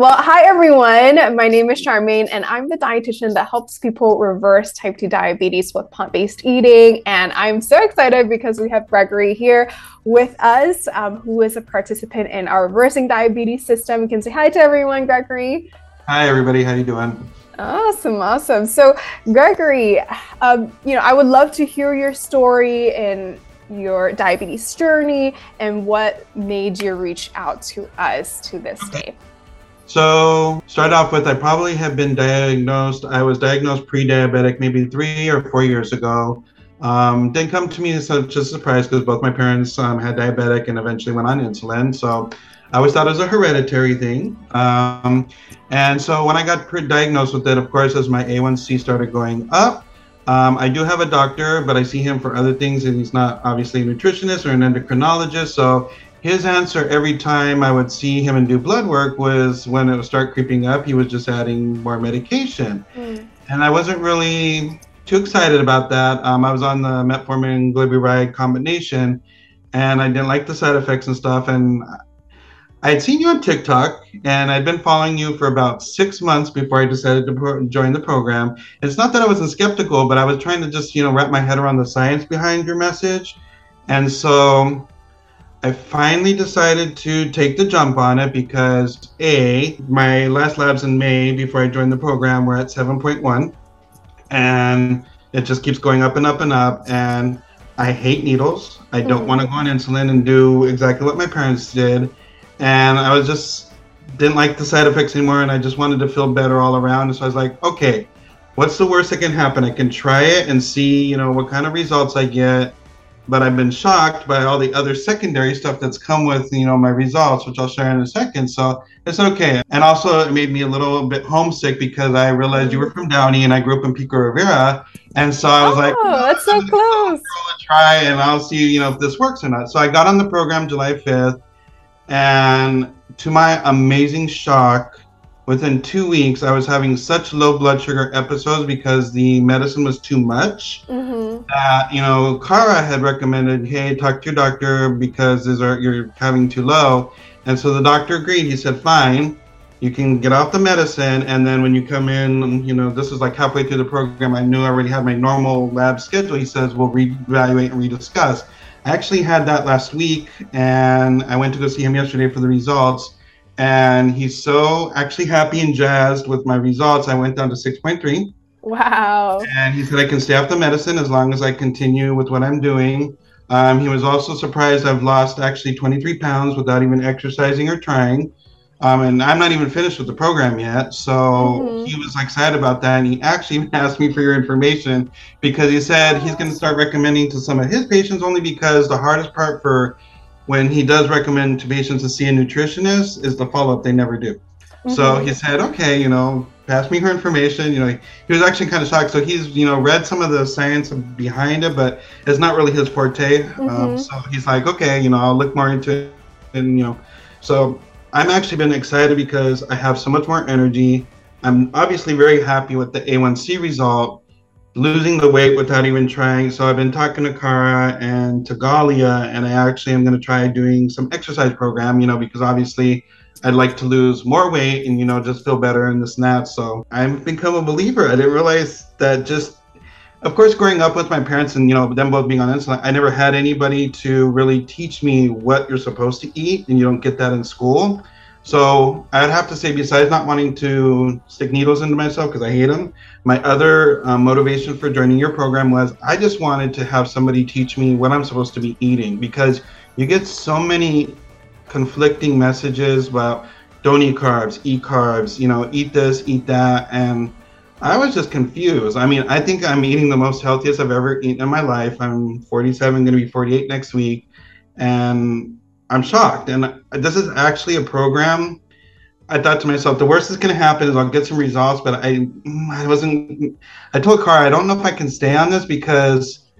Well, hi everyone. My name is Charmaine, and I'm the dietitian that helps people reverse type 2 diabetes with plant based eating. And I'm so excited because we have Gregory here with us, um, who is a participant in our reversing diabetes system. You can say hi to everyone, Gregory. Hi, everybody. How you doing? Awesome, awesome. So, Gregory, um, you know, I would love to hear your story and your diabetes journey and what made you reach out to us to this day. So, start off with I probably have been diagnosed. I was diagnosed pre-diabetic maybe three or four years ago. Um, didn't come to me as such a surprise because both my parents um, had diabetic and eventually went on insulin. So, I always thought it was a hereditary thing. Um, and so when I got pre- diagnosed with it, of course, as my A1C started going up, um, I do have a doctor, but I see him for other things, and he's not obviously a nutritionist or an endocrinologist. So his answer every time I would see him and do blood work was when it would start creeping up, he was just adding more medication. Mm. And I wasn't really too excited about that. Um, I was on the metformin glyburide combination, and I didn't like the side effects and stuff. And I had seen you on TikTok, and I'd been following you for about six months before I decided to pro- join the program. It's not that I wasn't skeptical, but I was trying to just, you know, wrap my head around the science behind your message. And so I finally decided to take the jump on it because A, my last labs in May before I joined the program were at 7.1, and it just keeps going up and up and up. And I hate needles. I don't mm-hmm. want to go on insulin and do exactly what my parents did. And I was just didn't like the side effects anymore, and I just wanted to feel better all around. And so I was like, okay, what's the worst that can happen? I can try it and see, you know, what kind of results I get but I've been shocked by all the other secondary stuff that's come with you know my results, which I'll share in a second. So it's okay. And also, it made me a little bit homesick because I realized you were from Downey and I grew up in Pico Rivera, and so I was oh, like, "Oh, that's so close." Try and I'll see you know if this works or not. So I got on the program July fifth, and to my amazing shock, within two weeks, I was having such low blood sugar episodes because the medicine was too much. Mm-hmm. That you know, Cara had recommended, "Hey, talk to your doctor because you're having too low." And so the doctor agreed. He said, "Fine, you can get off the medicine, and then when you come in, you know, this is like halfway through the program. I knew I already had my normal lab schedule. He says we'll reevaluate and rediscuss." I actually had that last week, and I went to go see him yesterday for the results and he's so actually happy and jazzed with my results. I went down to 6.3. Wow. And he said I can stay off the medicine as long as I continue with what I'm doing. Um, he was also surprised I've lost actually 23 pounds without even exercising or trying. Um, and I'm not even finished with the program yet. So mm-hmm. he was excited about that. And he actually asked me for your information because he said he's going to start recommending to some of his patients only because the hardest part for when he does recommend to patients to see a nutritionist is the follow-up they never do. Mm-hmm. So he said, okay, you know, pass me her information. You know, he, was actually kind of shocked. So he's, you know, read some of the science behind it, but it's not really his forte. Um, mm-hmm. Um, so he's like, okay, you know, I'll look more into it. And, you know, so I'm actually been excited because I have so much more energy. I'm obviously very happy with the A1C result losing the weight without even trying. So I've been talking to Kara and to Galia, and I actually am going to try doing some exercise program, you know, because obviously I'd like to lose more weight and, you know, just feel better and this and that. So I've become a believer. I didn't realize that just, of course, growing up with my parents and, you know, them both being on insulin, I never had anybody to really teach me what you're supposed to eat, and you don't get that in school. So I'd have to say, besides not wanting to stick needles into myself because I hate them, my other um, motivation for joining your program was I just wanted to have somebody teach me what I'm supposed to be eating because you get so many conflicting messages about don't eat carbs, eat carbs, you know, eat this, eat that, and I was just confused. I mean, I think I'm eating the most healthiest I've ever eaten in my life. I'm 47, going to be 48 next week, and I'm shocked. And this is actually a program. I thought to myself, the worst that's going to happen is I'll get some results, but I, mm, I wasn't. I told Cara, I don't know if I can stay on this because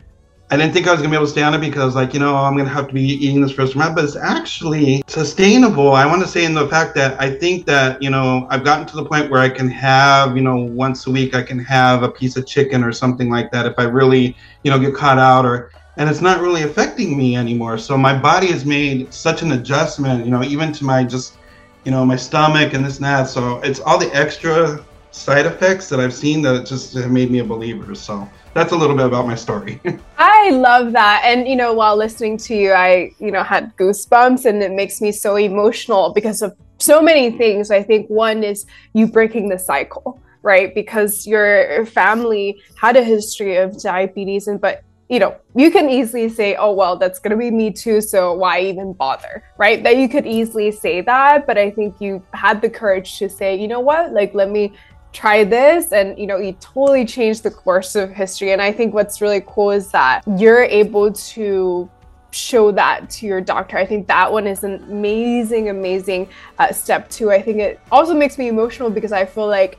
I didn't think I was going to be able to stay on it because, like, you know, I'm going to have to be eating this for the rest But it's actually sustainable. I want to say in the fact that I think that, you know, I've gotten to the point where I can have, you know, once a week, I can have a piece of chicken or something like that if I really, you know, get caught out or and it's not really affecting me anymore. So my body has made such an adjustment, you know, even to my just you know, my stomach and this and that. So it's all the extra side effects that I've seen that just have made me a believer. So that's a little bit about my story. I love that. And you know, while listening to you, I, you know, had goosebumps and it makes me so emotional because of so many things. I think one is you breaking the cycle, right? Because your family had a history of diabetes and but you know, you can easily say, oh, well, that's going to be me too. So why even bother? Right. That you could easily say that. But I think you had the courage to say, you know what? Like, let me try this and you know you totally changed the course of history and i think what's really cool is that you're able to show that to your doctor i think that one is an amazing amazing uh, step too i think it also makes me emotional because i feel like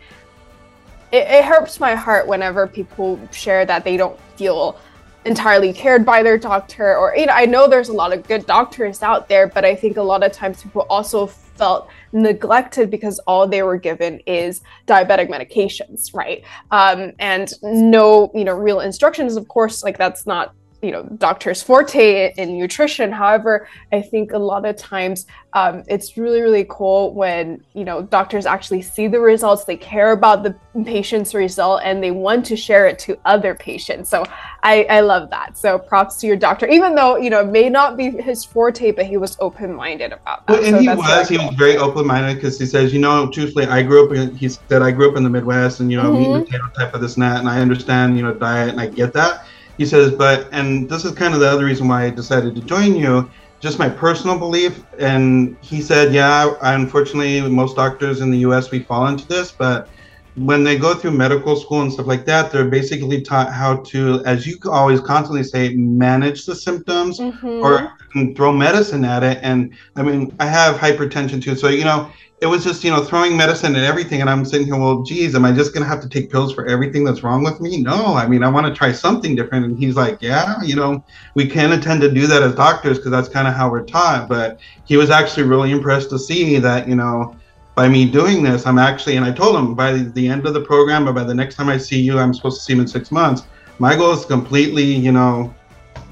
it, it hurts my heart whenever people share that they don't feel entirely cared by their doctor or you know i know there's a lot of good doctors out there but i think a lot of times people also felt neglected because all they were given is diabetic medications right? Um, and no you know real instructions of course like that's not you know doctors forte in nutrition. However i think a lot of times um, it's really really cool when you know doctors actually see the results they care about the patient's result and they want to share it to other patients. So i i love that. So props to your doctor even though you know it may not be his forte but he was open-minded about that. Well, and so he was he was very open-minded because he says you know truthfully i grew up in, he said i grew up in the midwest and you know mm-hmm. meat and potato type of this and that and i understand you know diet and i get that he says, but, and this is kind of the other reason why I decided to join you, just my personal belief. And he said, yeah, unfortunately, most doctors in the US, we fall into this, but when they go through medical school and stuff like that, they're basically taught how to, as you always constantly say, manage the symptoms mm-hmm. or throw medicine at it. And I mean, I have hypertension too. So, you know, it was just, you know, throwing medicine and everything. And I'm sitting here, well, geez, am I just going to have to take pills for everything that's wrong with me? No, I mean, I want to try something different. And he's like, yeah, you know, we can intend to do that as doctors because that's kind of how we're taught. But he was actually really impressed to see that, you know, by me doing this, I'm actually, and I told him by the end of the program, or by the next time I see you, I'm supposed to see him in six months. My goal is to completely, you know,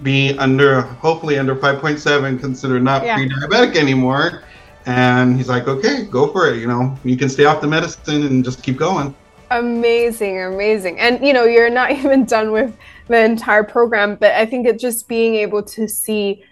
be under, hopefully under 5.7, considered not yeah. pre-diabetic anymore and he's like, okay, go for it. You know, you can stay off the medicine and just keep going. Amazing, amazing. And, you know, you're not even done with the entire program, but I think it's just being able to see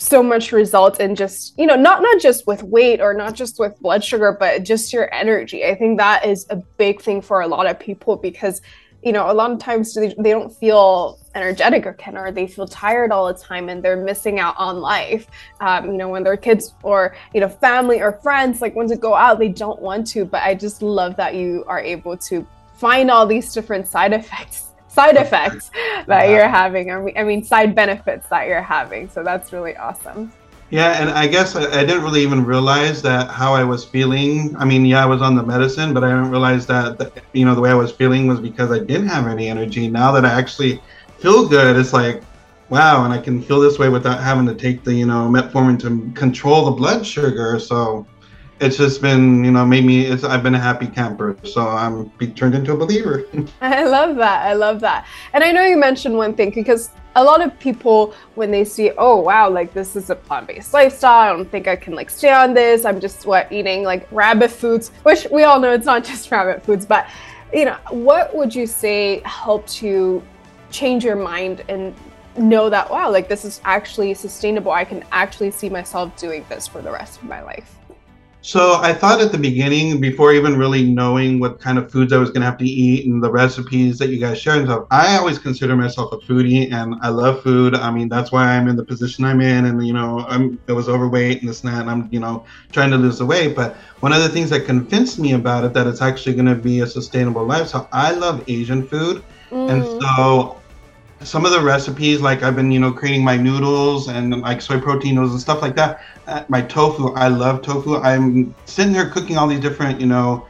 so much results in just you know not not just with weight or not just with blood sugar but just your energy i think that is a big thing for a lot of people because you know, a lot of times they, they don't feel energetic or can, or they feel tired all the time and they're missing out on life. Um, you know, when their kids or, you know, family or friends like want to go out, they don't want to. But I just love that you are able to find all these different side effects side effects that yeah. you're having I mean side benefits that you're having so that's really awesome yeah, and I guess I, I, didn't really even realize that how I was feeling. I mean, yeah, I was on the medicine, but I didn't realize that, you know the way I was feeling was because I didn't have any energy. Now that I actually feel good, it's like, wow, and I can feel this way without having to take the you know metformin to control the blood sugar. So it's just been you know made me it's i've been a happy camper so i'm turned into a believer. I love that i love that. And i know you mentioned one thing because a lot of people when they see oh wow like this is a plant-based lifestyle i don't think i can like stay on this i'm just what eating like rabbit foods which we all know it's not just rabbit foods but you know what would you say helped you change your mind and know that wow like this is actually sustainable i can actually see myself doing this for the rest of my life so I thought at the beginning, before even really knowing what kind of foods I was going to have to eat and the recipes that you guys share and stuff, I always consider myself a foodie and I love food. I mean, that's why I'm in the position I'm in. And, you know, I'm, I was overweight and this and that, and I'm, you know, trying to lose the weight. But one of the things that convinced me about it, that it's actually going to be a sustainable lifestyle, I love Asian food. Mm. And so some of the recipes like i've been you know creating my noodles and like soy protein noodles and stuff like that. Uh, my tofu i love tofu. I'm sitting there cooking all these different you know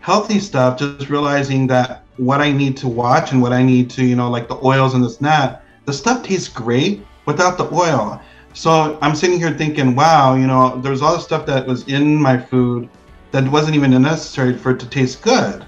healthy stuff just realizing that what i need to watch and what i need to you know like the oils and this and that the stuff tastes great without the oil. So i'm sitting here thinking wow you know there's all the stuff that was in my food that wasn't even necessary for it to taste good.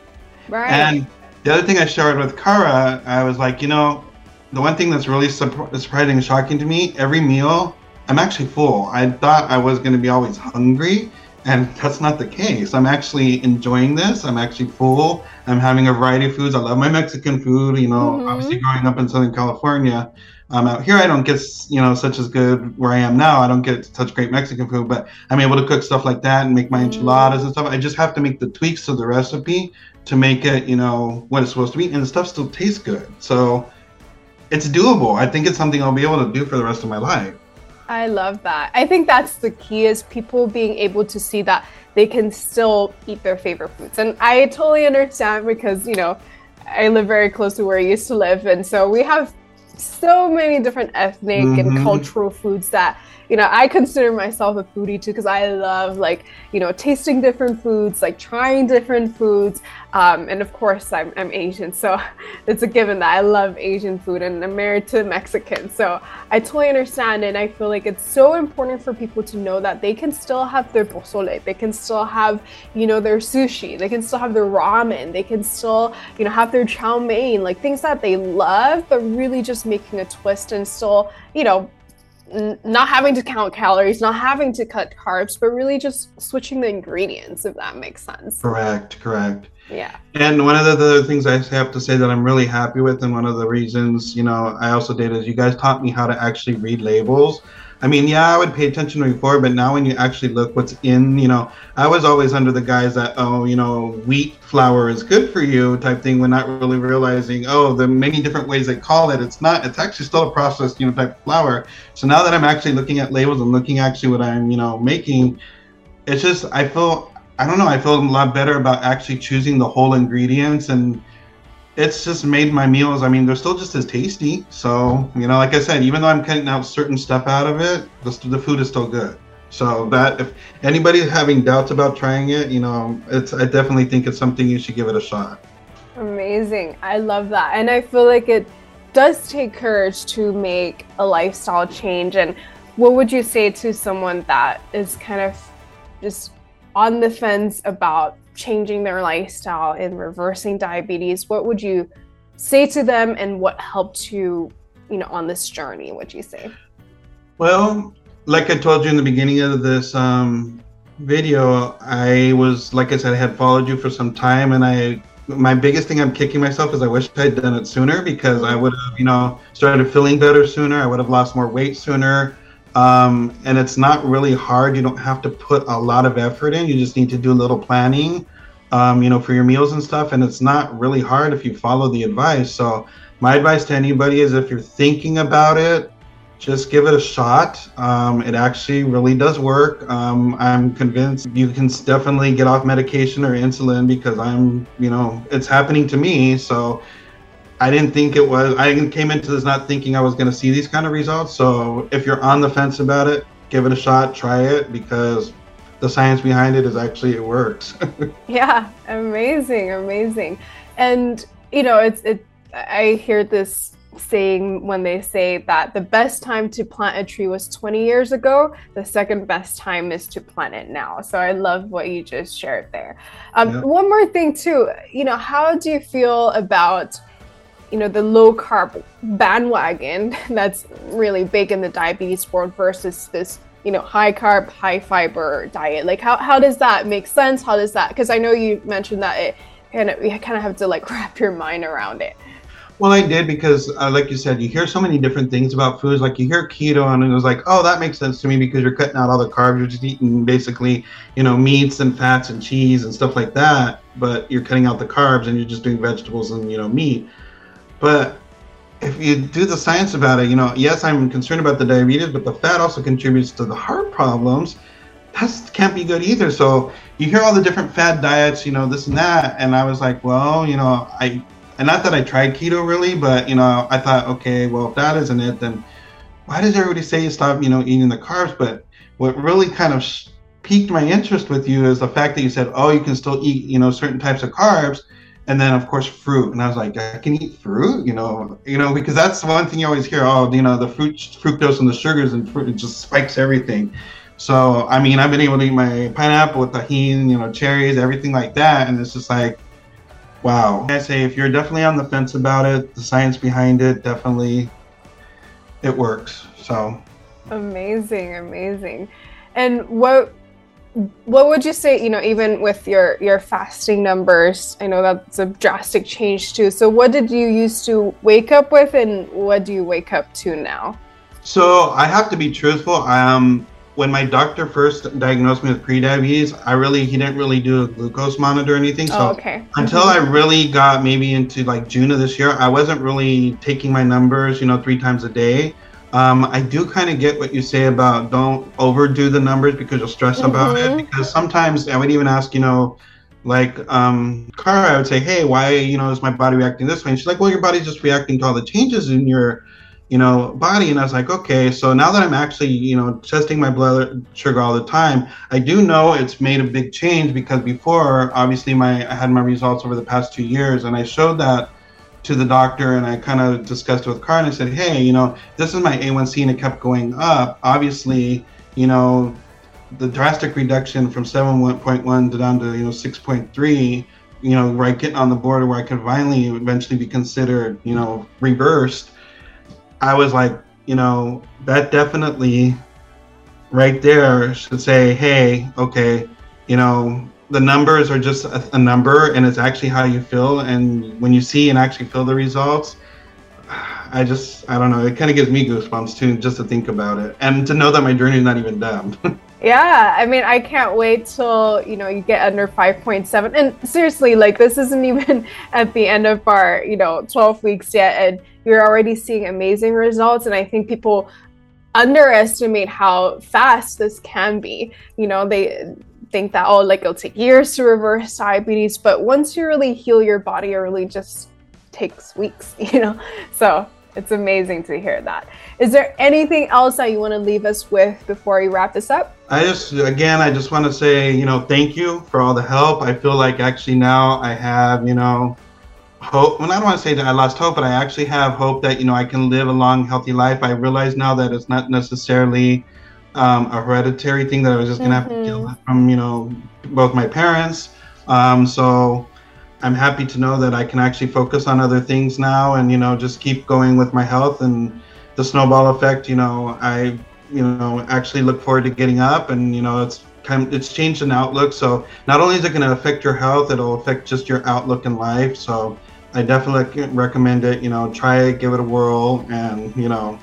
Right. And the other thing i shared with kara i was like you know the one thing that's really surprising and shocking to me, every meal, I'm actually full. I thought I was going to be always hungry. And that's not the case. I'm actually enjoying this. I'm actually full. I'm having a variety of foods. I love my Mexican food. You know, mm-hmm. obviously growing up in Southern California, um, out here I don't get you know such as good where I am now. I don't get such great Mexican food, but I'm able to cook stuff like that and make my mm-hmm. enchiladas and stuff. I just have to make the tweaks to the recipe to make it you know what it's supposed to be, and the stuff still tastes good. So it's doable. I think it's something I'll be able to do for the rest of my life. I love that. I think that's the key is people being able to see that they can still eat their favorite foods. And I totally understand because, you know, I live very close to where I used to live. And so we have so many different ethnic mm-hmm. and cultural foods that you know, I consider myself a foodie too because I love like, you know, tasting different foods, like trying different foods. Um, and of course, I'm, I'm Asian, so it's a given that I love Asian food and I'm married to a Mexican. So I totally understand. And I feel like it's so important for people to know that they can still have their pozole, they can still have, you know, their sushi, they can still have their ramen, they can still, you know, have their chow mein, like things that they love, but really just making a twist and still, you know, not having to count calories, not having to cut carbs, but really just switching the ingredients, if that makes sense. Correct, correct. Yeah. And one of the, the things I have to say that I'm really happy with, and one of the reasons, you know, I also did is you guys taught me how to actually read labels. I mean, yeah, I would pay attention before, but now when you actually look what's in, you know, I was always under the guise that, oh, you know, wheat flour is good for you type thing, when not really realizing, oh, the many different ways they call it, it's not, it's actually still a processed, you know, type of flour. So now that I'm actually looking at labels and looking actually what I'm, you know, making, it's just, I feel, I don't know, I feel a lot better about actually choosing the whole ingredients and, it's just made my meals. I mean, they're still just as tasty. So, you know, like I said, even though I'm cutting out certain stuff out of it, the, the food is still good. So that if anybody's having doubts about trying it, you know, it's I definitely think it's something you should give it a shot. Amazing. I love that. And I feel like it does take courage to make a lifestyle change. And what would you say to someone that is kind of just on the fence about changing their lifestyle and reversing diabetes, what would you say to them and what helped you, you know, on this journey, would you say? Well, like I told you in the beginning of this um, video, I was, like I said, I had followed you for some time and I my biggest thing I'm kicking myself is I wish I'd done it sooner because I would have, you know, started feeling better sooner. I would have lost more weight sooner. Um, and it's not really hard. You don't have to put a lot of effort in. You just need to do a little planning, um, you know, for your meals and stuff. And it's not really hard if you follow the advice. So my advice to anybody is if you're thinking about it, just give it a shot. Um, it actually really does work. Um, I'm convinced you can definitely get off medication or insulin because I'm, you know, it's happening to me. So I didn't think it was. I came into this not thinking I was going to see these kind of results. So if you're on the fence about it, give it a shot, try it because the science behind it is actually it works. yeah, amazing, amazing. And you know, it's it. I hear this saying when they say that the best time to plant a tree was 20 years ago the second best time is to plant it now so i love what you just shared there um, yeah. one more thing too you know how do you feel about you know the low carb bandwagon that's really big in the diabetes world versus this you know high carb high fiber diet. Like how, how does that make sense? How does that because i know you mentioned that it kind of you kind of have to like wrap your mind around it. Well i did because uh, like you said you hear so many different things about foods. Like you hear keto and it was like oh that makes sense to me because you're cutting out all the carbs. You're just eating basically you know meats and fats and cheese and stuff like that but you're cutting out the carbs and you're just doing vegetables and you know meat but if you do the science about it, you know, yes, I'm concerned about the diabetes, but the fat also contributes to the heart problems. That can't be good either. So you hear all the different fad diets, you know, this and that, and I was like, well, you know, I, and not that I tried keto really, but you know, I thought, okay, well, if that isn't it, then why does everybody say you stop, you know, eating the carbs? But what really kind of piqued my interest with you is the fact that you said, oh, you can still eat, you know, certain types of carbs and then of course fruit. And i was like i can eat fruit? You know you know because that's one thing you always hear oh you know the fruit fructose and the sugars and fruit it just spikes everything. So i mean i've been able to eat my pineapple with tahini you know cherries everything like that. And it's just like wow. I say if you're definitely on the fence about it the science behind it definitely it works. So. Amazing amazing. And what what would you say you know even with your your fasting numbers i know that's a drastic change too. So what did you used to wake up with and what do you wake up to now? So i have to be truthful. Um when my doctor first diagnosed me with prediabetes i really he didn't really do a glucose monitor or anything. So oh, okay. until i really got maybe into like june of this year i wasn't really taking my numbers you know three times a day um, I do kind of get what you say about don't overdo the numbers because you'll stress mm-hmm. about it. Mm-hmm. Because sometimes I would even ask, you know, like um, Cara, I would say, hey, why, you know, is my body reacting this way? And she's like, well, your body's just reacting to all the changes in your, you know, body. And I was like, okay, so now that I'm actually, you know, testing my blood sugar all the time, I do know it's made a big change because before, obviously, my I had my results over the past two years, and I showed that to the doctor and I kind of discussed it with Carr and I said, hey, you know, this is my A1C and it kept going up. Obviously, you know, the drastic reduction from 7.1 to down to, you know, 6.3, you know, right getting on the border where I could finally eventually be considered, you know, reversed. I was like, you know, that definitely right there should say, hey, okay, you know, the numbers are just a, a, number and it's actually how you feel and when you see and actually feel the results i just i don't know it kind of gives me goosebumps too just to think about it and to know that my journey is not even done. Yeah i mean i can't wait till you know you get under 5.7 and seriously like this isn't even at the end of our you know 12 weeks yet and you're already seeing amazing results and i think people underestimate how fast this can be you know they think that oh like it'll take years to reverse diabetes but once you really heal your body it really just takes weeks you know? So it's amazing to hear that. Is there anything else that you want to leave us with before we wrap this up? I just again i just want to say you know thank you for all the help. I feel like actually now i have you know hope well i don't want to say that i lost hope but i actually have hope that you know i can live a long healthy life. I realize now that it's not necessarily um, a hereditary thing that I was just gonna mm-hmm. have to deal mm-hmm. with from you know both my parents. Um, so I'm happy to know that I can actually focus on other things now and you know just keep going with my health and the snowball effect. You know I you know actually look forward to getting up and you know it's kind of, it's changed an outlook. So not only is it going to affect your health, it'll affect just your outlook in life. So I definitely recommend it. You know, try it, give it a whirl, and you know,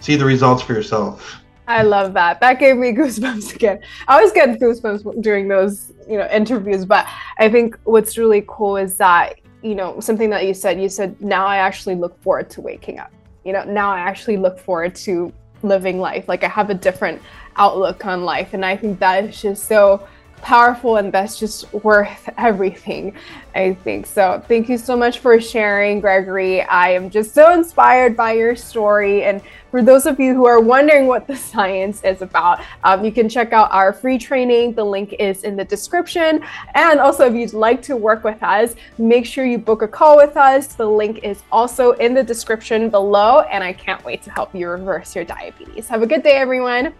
see the results for yourself. I love that. That gave me goosebumps again. I always get goosebumps during those, you know, interviews, but I think what's really cool is that, you know, something that you said, you said, now I actually look forward to waking up. You know, now I actually look forward to living life. Like I have a different outlook on life. And I think that is just so powerful and that's just worth everything, I think. So, thank you so much for sharing, Gregory. I am just so inspired by your story. And for those of you who are wondering what the science is about, um, you can check out our free training. The link is in the description. And also, if you'd like to work with us, make sure you book a call with us. The link is also in the description below. And I can't wait to help you reverse your diabetes. Have a good day, everyone.